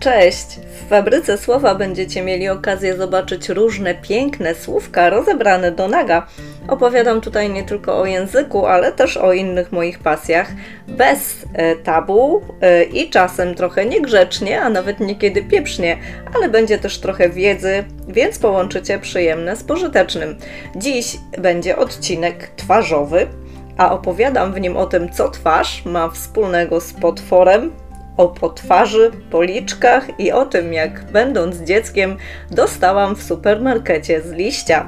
Cześć! W Fabryce Słowa będziecie mieli okazję zobaczyć różne piękne słówka rozebrane do naga. Opowiadam tutaj nie tylko o języku, ale też o innych moich pasjach, bez e, tabu e, i czasem trochę niegrzecznie, a nawet niekiedy pieprznie, ale będzie też trochę wiedzy, więc połączycie przyjemne z pożytecznym. Dziś będzie odcinek twarzowy, a opowiadam w nim o tym, co twarz ma wspólnego z potworem, o potwarzy, policzkach i o tym, jak będąc dzieckiem dostałam w supermarkecie z liścia.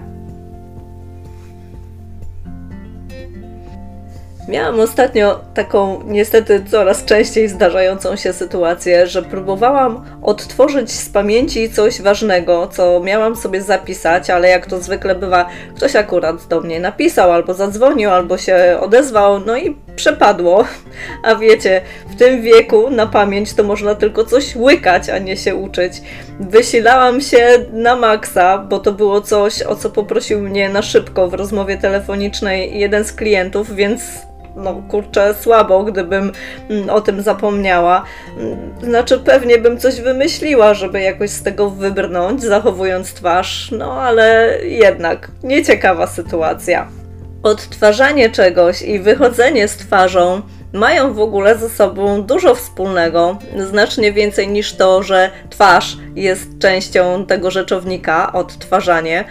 Miałam ostatnio taką niestety coraz częściej zdarzającą się sytuację, że próbowałam odtworzyć z pamięci coś ważnego, co miałam sobie zapisać, ale jak to zwykle bywa, ktoś akurat do mnie napisał, albo zadzwonił, albo się odezwał, no i przepadło. A wiecie, w tym wieku na pamięć to można tylko coś łykać, a nie się uczyć. Wysilałam się na maksa, bo to było coś, o co poprosił mnie na szybko w rozmowie telefonicznej jeden z klientów, więc no kurczę, słabo, gdybym mm, o tym zapomniała. Mm, znaczy, pewnie bym coś wymyśliła, żeby jakoś z tego wybrnąć, zachowując twarz, no ale jednak nieciekawa sytuacja. Odtwarzanie czegoś i wychodzenie z twarzą mają w ogóle ze sobą dużo wspólnego, znacznie więcej niż to, że twarz jest częścią tego rzeczownika, odtwarzanie.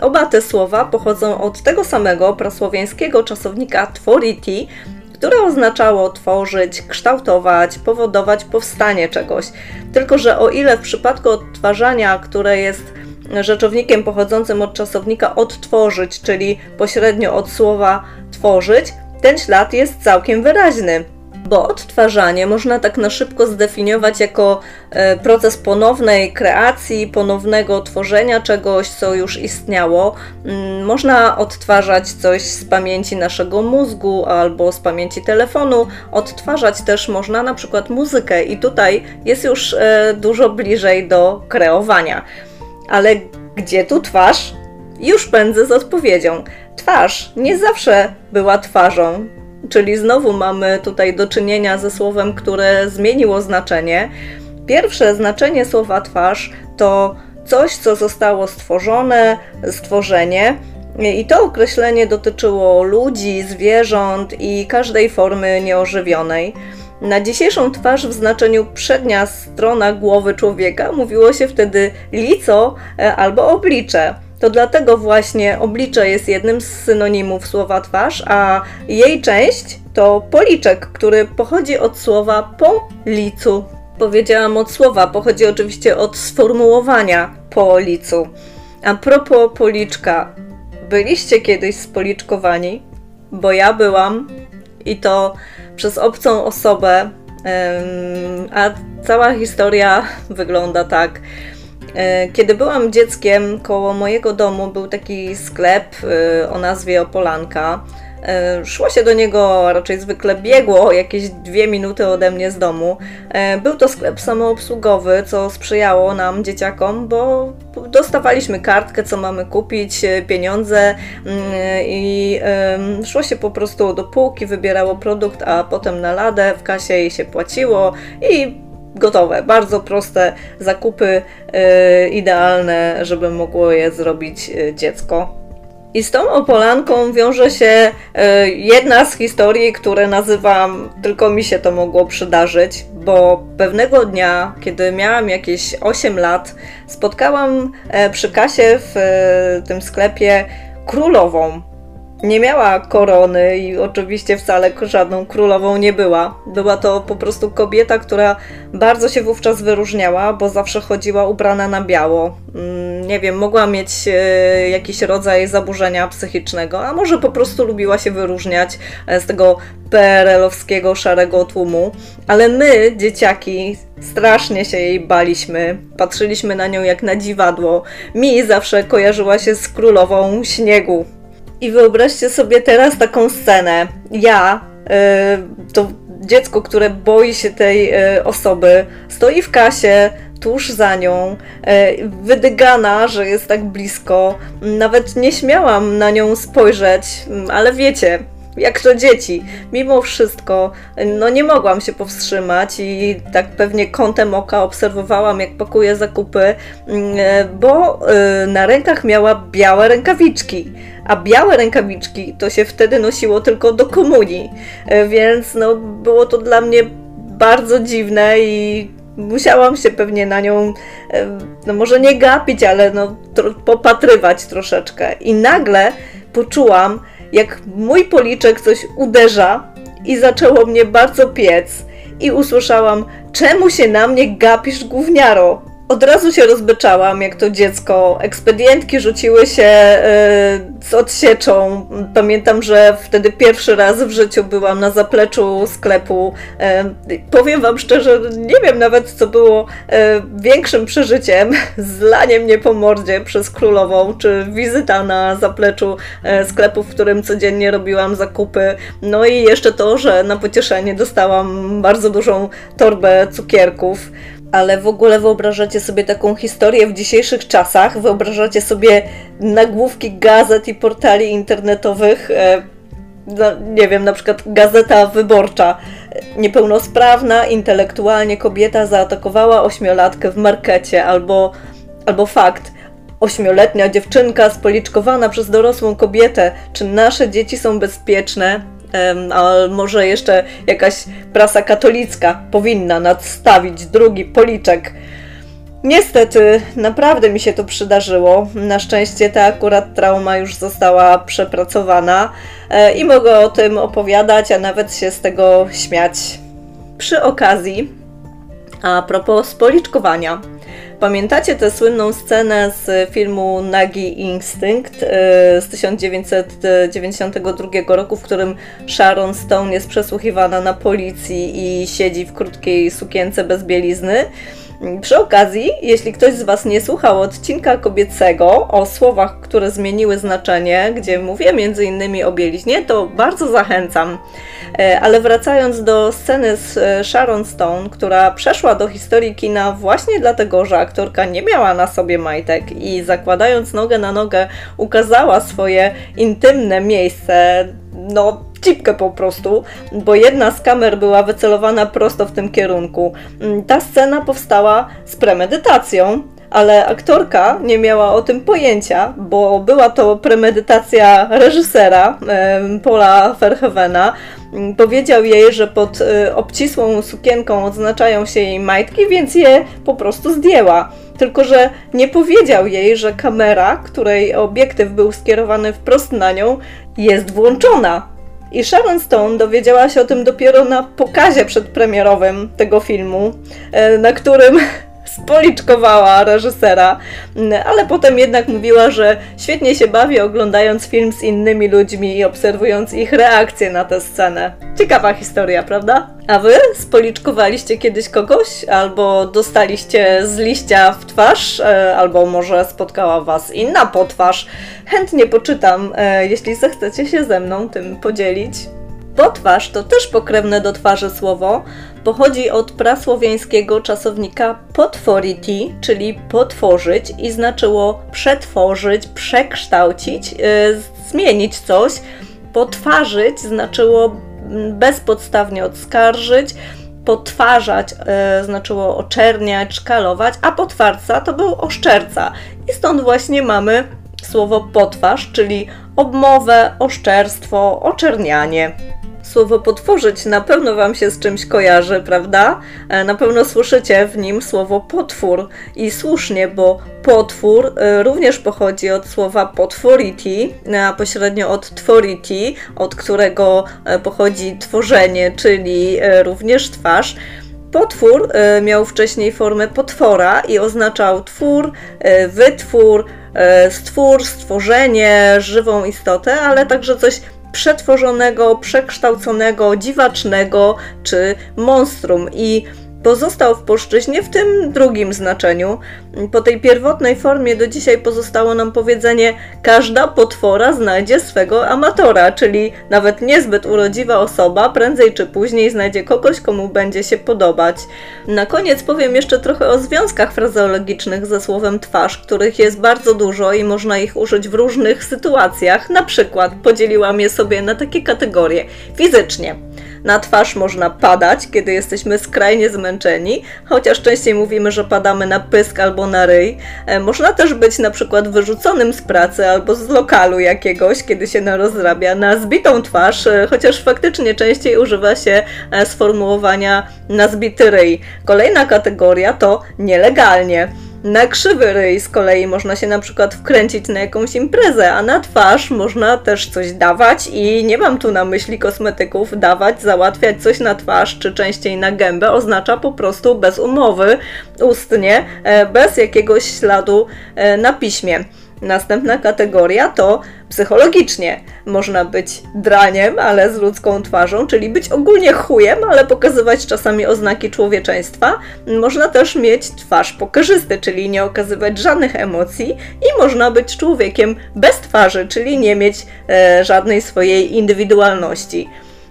Oba te słowa pochodzą od tego samego prasłowiańskiego czasownika tworiti, które oznaczało tworzyć, kształtować, powodować powstanie czegoś. Tylko, że o ile w przypadku odtwarzania, które jest rzeczownikiem pochodzącym od czasownika odtworzyć, czyli pośrednio od słowa tworzyć, ten ślad jest całkiem wyraźny bo odtwarzanie można tak na szybko zdefiniować jako e, proces ponownej kreacji, ponownego tworzenia czegoś, co już istniało. Mm, można odtwarzać coś z pamięci naszego mózgu albo z pamięci telefonu. Odtwarzać też można na przykład muzykę, i tutaj jest już e, dużo bliżej do kreowania. Ale gdzie tu twarz? Już pędzę z odpowiedzią. Twarz nie zawsze była twarzą, czyli znowu mamy tutaj do czynienia ze słowem, które zmieniło znaczenie. Pierwsze znaczenie słowa twarz to coś, co zostało stworzone, stworzenie. I to określenie dotyczyło ludzi, zwierząt i każdej formy nieożywionej. Na dzisiejszą twarz w znaczeniu przednia strona głowy człowieka mówiło się wtedy lico e, albo oblicze. To dlatego właśnie oblicze jest jednym z synonimów słowa twarz, a jej część to policzek, który pochodzi od słowa po licu. Powiedziałam od słowa, pochodzi oczywiście od sformułowania po licu. A propos policzka, byliście kiedyś spoliczkowani? Bo ja byłam i to przez obcą osobę, a cała historia wygląda tak. E, kiedy byłam dzieckiem, koło mojego domu był taki sklep e, o nazwie Opolanka. E, szło się do niego raczej zwykle biegło, jakieś dwie minuty ode mnie z domu. Był to sklep samoobsługowy, co sprzyjało nam, dzieciakom, bo dostawaliśmy kartkę, co mamy kupić, pieniądze mm, i szło się po prostu do półki, wybierało produkt, a potem na ladę w kasie i się płaciło i gotowe. Bardzo proste zakupy, idealne, żeby mogło je zrobić dziecko. I z tą opolanką wiąże się yy, jedna z historii, które nazywam tylko mi się to mogło przydarzyć, bo pewnego dnia, kiedy miałam jakieś 8 lat, spotkałam e, przy kasie w e, tym sklepie królową nie miała korony i oczywiście wcale żadną królową nie była. Była to po prostu kobieta, która bardzo się wówczas wyróżniała, bo zawsze chodziła ubrana na biało. Mm, nie wiem, mogła mieć e, jakiś rodzaj zaburzenia psychicznego, a może po prostu lubiła się wyróżniać e, z tego PRL-owskiego szarego tłumu. Ale my, dzieciaki, strasznie się jej baliśmy. Patrzyliśmy na nią jak na dziwadło. Mi zawsze kojarzyła się z królową śniegu. I wyobraźcie sobie teraz taką scenę. Ja, y, to dziecko, które boi się tej y, osoby, stoi w kasie tuż za nią, y, wydygana, że jest tak blisko. Nawet nie śmiałam na nią spojrzeć, ale wiecie, jak to dzieci. Mimo wszystko, no nie mogłam się powstrzymać i tak pewnie kątem oka obserwowałam, jak pakuje zakupy, mm, bo na rękach miała białe rękawiczki. A białe rękawiczki to się wtedy nosiło tylko do komunii, y, więc no, było to dla mnie bardzo dziwne i musiałam się pewnie na nią, no może nie gapić, ale no tro popatrywać troszeczkę. I nagle poczułam, jak mój policzek coś uderza i zaczęło mnie bardzo piec. I usłyszałam, czemu się na mnie gapisz, gówniaro? Od razu się rozbyczałam, jak to dziecko. Ekspedientki rzuciły się yy, z odsieczą. Pamiętam, że wtedy pierwszy raz w życiu byłam na zapleczu sklepu. Yy, powiem Wam szczerze, nie wiem nawet, co było yy, większym przeżyciem. Zlanie mnie po mordzie przez królową, czy wizyta na zapleczu sklepu, w którym codziennie robiłam zakupy. No i jeszcze to, że na pocieszenie dostałam bardzo dużą torbę cukierków ale w ogóle wyobrażacie sobie taką historię w dzisiejszych czasach? Wyobrażacie sobie nagłówki gazet i portali internetowych? E, no, nie wiem, na przykład gazeta wyborcza. Niepełnosprawna, intelektualnie kobieta zaatakowała ośmiolatkę w markecie, albo, albo fakt. Ośmioletnia dziewczynka spoliczkowana przez dorosłą kobietę. Czy nasze dzieci są bezpieczne? A może jeszcze jakaś prasa katolicka powinna nadstawić drugi policzek. Niestety, naprawdę mi się to przydarzyło. Na szczęście ta akurat trauma już została przepracowana e, i mogę o tym opowiadać, a nawet się z tego śmiać. Przy okazji, a propos policzkowania, Pamiętacie tę słynną scenę z filmu Nagi Instynkt e, z 1992 roku, w którym Sharon Stone jest przesłuchiwana na policji i siedzi w krótkiej sukience bez bielizny? Przy okazji, jeśli ktoś z Was nie słuchał odcinka kobiecego o słowach, które zmieniły znaczenie, gdzie mówię innymi o bieliźnie, to bardzo zachęcam. E, ale wracając do sceny z e, Sharon Stone, która przeszła do historii kina właśnie dlatego, że aktorka nie miała na sobie majtek i zakładając nogę na nogę ukazała swoje intymne miejsce, no cipkę po prostu, bo jedna z kamer była wycelowana prosto w tym kierunku. Mm, ta scena powstała z premedytacją, ale aktorka nie miała o tym pojęcia, bo była to premedytacja reżysera Paula Verhoevena. Mm, powiedział jej, że pod y, obcisłą sukienką odznaczają się jej majtki, więc je po prostu zdjęła. Tylko, że nie powiedział jej, że kamera, której obiektyw był skierowany wprost na nią, jest włączona. I Sharon Stone dowiedziała się o tym dopiero na pokazie przedpremierowym tego filmu, e, na którym spoliczkowała reżysera, ale potem jednak mówiła, że świetnie się bawi oglądając film z innymi ludźmi i obserwując ich reakcje na tę scenę. Ciekawa historia, prawda? A wy spoliczkowaliście kiedyś kogoś? Albo dostaliście z liścia w twarz? E, albo może spotkała was inna potwarz? Chętnie poczytam, e, jeśli zechcecie się ze mną tym podzielić. Potwarz to też pokrewne do twarzy słowo, pochodzi od prasłowiańskiego czasownika potworiti, czyli potworzyć i znaczyło przetworzyć, przekształcić, yy, zmienić coś. Potwarzyć znaczyło mm, bezpodstawnie odskarżyć, potwarzać yy, znaczyło oczerniać, szkalować, a potwarca to był oszczerca. I stąd właśnie mamy słowo potwarz, czyli obmowę, oszczerstwo, oczernianie. Słowo potworzyć na pewno Wam się z czymś kojarzy, prawda? E, na pewno słyszycie w nim słowo potwór i słusznie, bo potwór e, również pochodzi od słowa potwority, a pośrednio od twority, od którego e, pochodzi tworzenie, czyli również twarz. Potwór miał wcześniej formę potwora i oznaczał twór, wytwór, stwór, stworzenie, żywą istotę, ale także coś przetworzonego, przekształconego, dziwacznego czy monstrum. I pozostał w polszczyźnie w tym drugim znaczeniu. Po tej pierwotnej formie do dzisiaj pozostało nam powiedzenie: każda potwora znajdzie swego amatora, czyli nawet niezbyt urodziwa osoba prędzej czy później znajdzie kogoś, komu będzie się podobać. Na koniec powiem jeszcze trochę o związkach frazeologicznych ze słowem twarz, których jest bardzo dużo i można ich użyć w różnych sytuacjach. Na przykład podzieliłam je sobie na takie kategorie: fizycznie na twarz można padać, kiedy jesteśmy skrajnie zmęczeni, chociaż częściej mówimy, że padamy na pysk albo na ryj. E, można też być na przykład wyrzuconym z pracy albo z lokalu jakiegoś, kiedy się narozrabia na zbitą twarz, e, chociaż faktycznie częściej używa się e, sformułowania na zbity ryj. Kolejna kategoria to nielegalnie. Na krzywy ryj z kolei można się na przykład wkręcić na jakąś imprezę, a na twarz można też coś dawać i nie mam tu na myśli kosmetyków, dawać, załatwiać coś na twarz, czy częściej na gębę oznacza po prostu bez umowy, ustnie, e, bez jakiegoś śladu e, na piśmie. Następna kategoria to psychologicznie. Można być draniem, ale z ludzką twarzą, czyli być ogólnie chujem, ale pokazywać czasami oznaki człowieczeństwa. Można też mieć twarz pokerzysty, czyli nie okazywać żadnych emocji i można być człowiekiem bez twarzy, czyli nie mieć e, żadnej swojej indywidualności.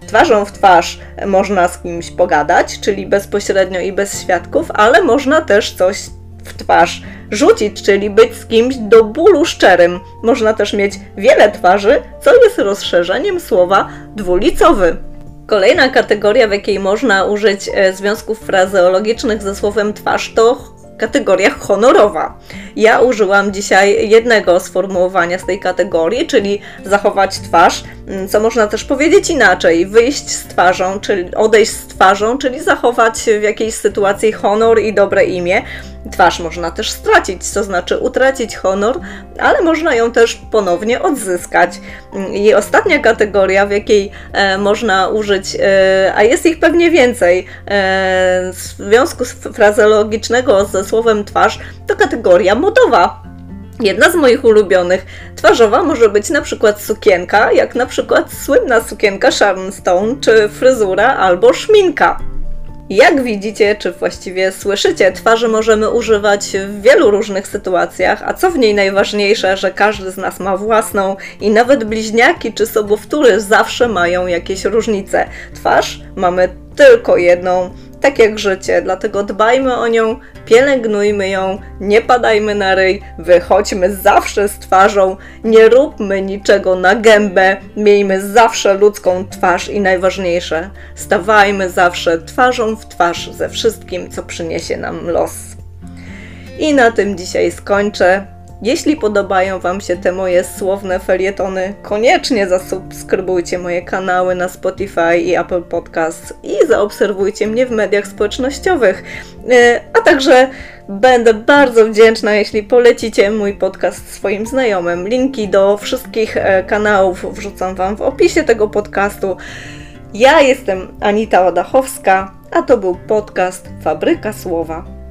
Twarzą w twarz można z kimś pogadać, czyli bezpośrednio i bez świadków, ale można też coś w twarz rzucić, czyli być z kimś do bólu szczerym. Można też mieć wiele twarzy, co jest rozszerzeniem słowa dwulicowy. Kolejna kategoria, w jakiej można użyć e, związków frazeologicznych ze słowem twarz, to kategoria honorowa. Ja użyłam dzisiaj jednego sformułowania z tej kategorii, czyli zachować twarz, co można też powiedzieć inaczej, wyjść z twarzą, czyli odejść z twarzą, czyli zachować w jakiejś sytuacji honor i dobre imię. Twarz można też stracić, to znaczy utracić honor, ale można ją też ponownie odzyskać. I ostatnia kategoria, w jakiej e, można użyć, e, a jest ich pewnie więcej, e, związku frazeologicznego ze słowem twarz, to kategoria modowa. Jedna z moich ulubionych twarzowa może być na przykład sukienka, jak na przykład słynna sukienka Sharon Stone, czy fryzura albo szminka. Jak widzicie, czy właściwie słyszycie, twarzy możemy używać w wielu różnych sytuacjach, a co w niej najważniejsze, że każdy z nas ma własną i nawet bliźniaki czy sobowtóry zawsze mają jakieś różnice. Twarz mamy tylko jedną, tak jak życie, dlatego dbajmy o nią, pielęgnujmy ją, nie padajmy na ryj, wychodźmy zawsze z twarzą, nie róbmy niczego na gębę, miejmy zawsze ludzką twarz i najważniejsze, stawajmy zawsze twarzą w twarz ze wszystkim, co przyniesie nam los. I na tym dzisiaj skończę. Jeśli podobają Wam się te moje słowne felietony, koniecznie zasubskrybujcie moje kanały na Spotify i Apple Podcasts i zaobserwujcie mnie w mediach społecznościowych. E, a także będę bardzo wdzięczna, jeśli polecicie mój podcast swoim znajomym. Linki do wszystkich e, kanałów wrzucam Wam w opisie tego podcastu. Ja jestem Anita Odachowska, a to był podcast Fabryka Słowa.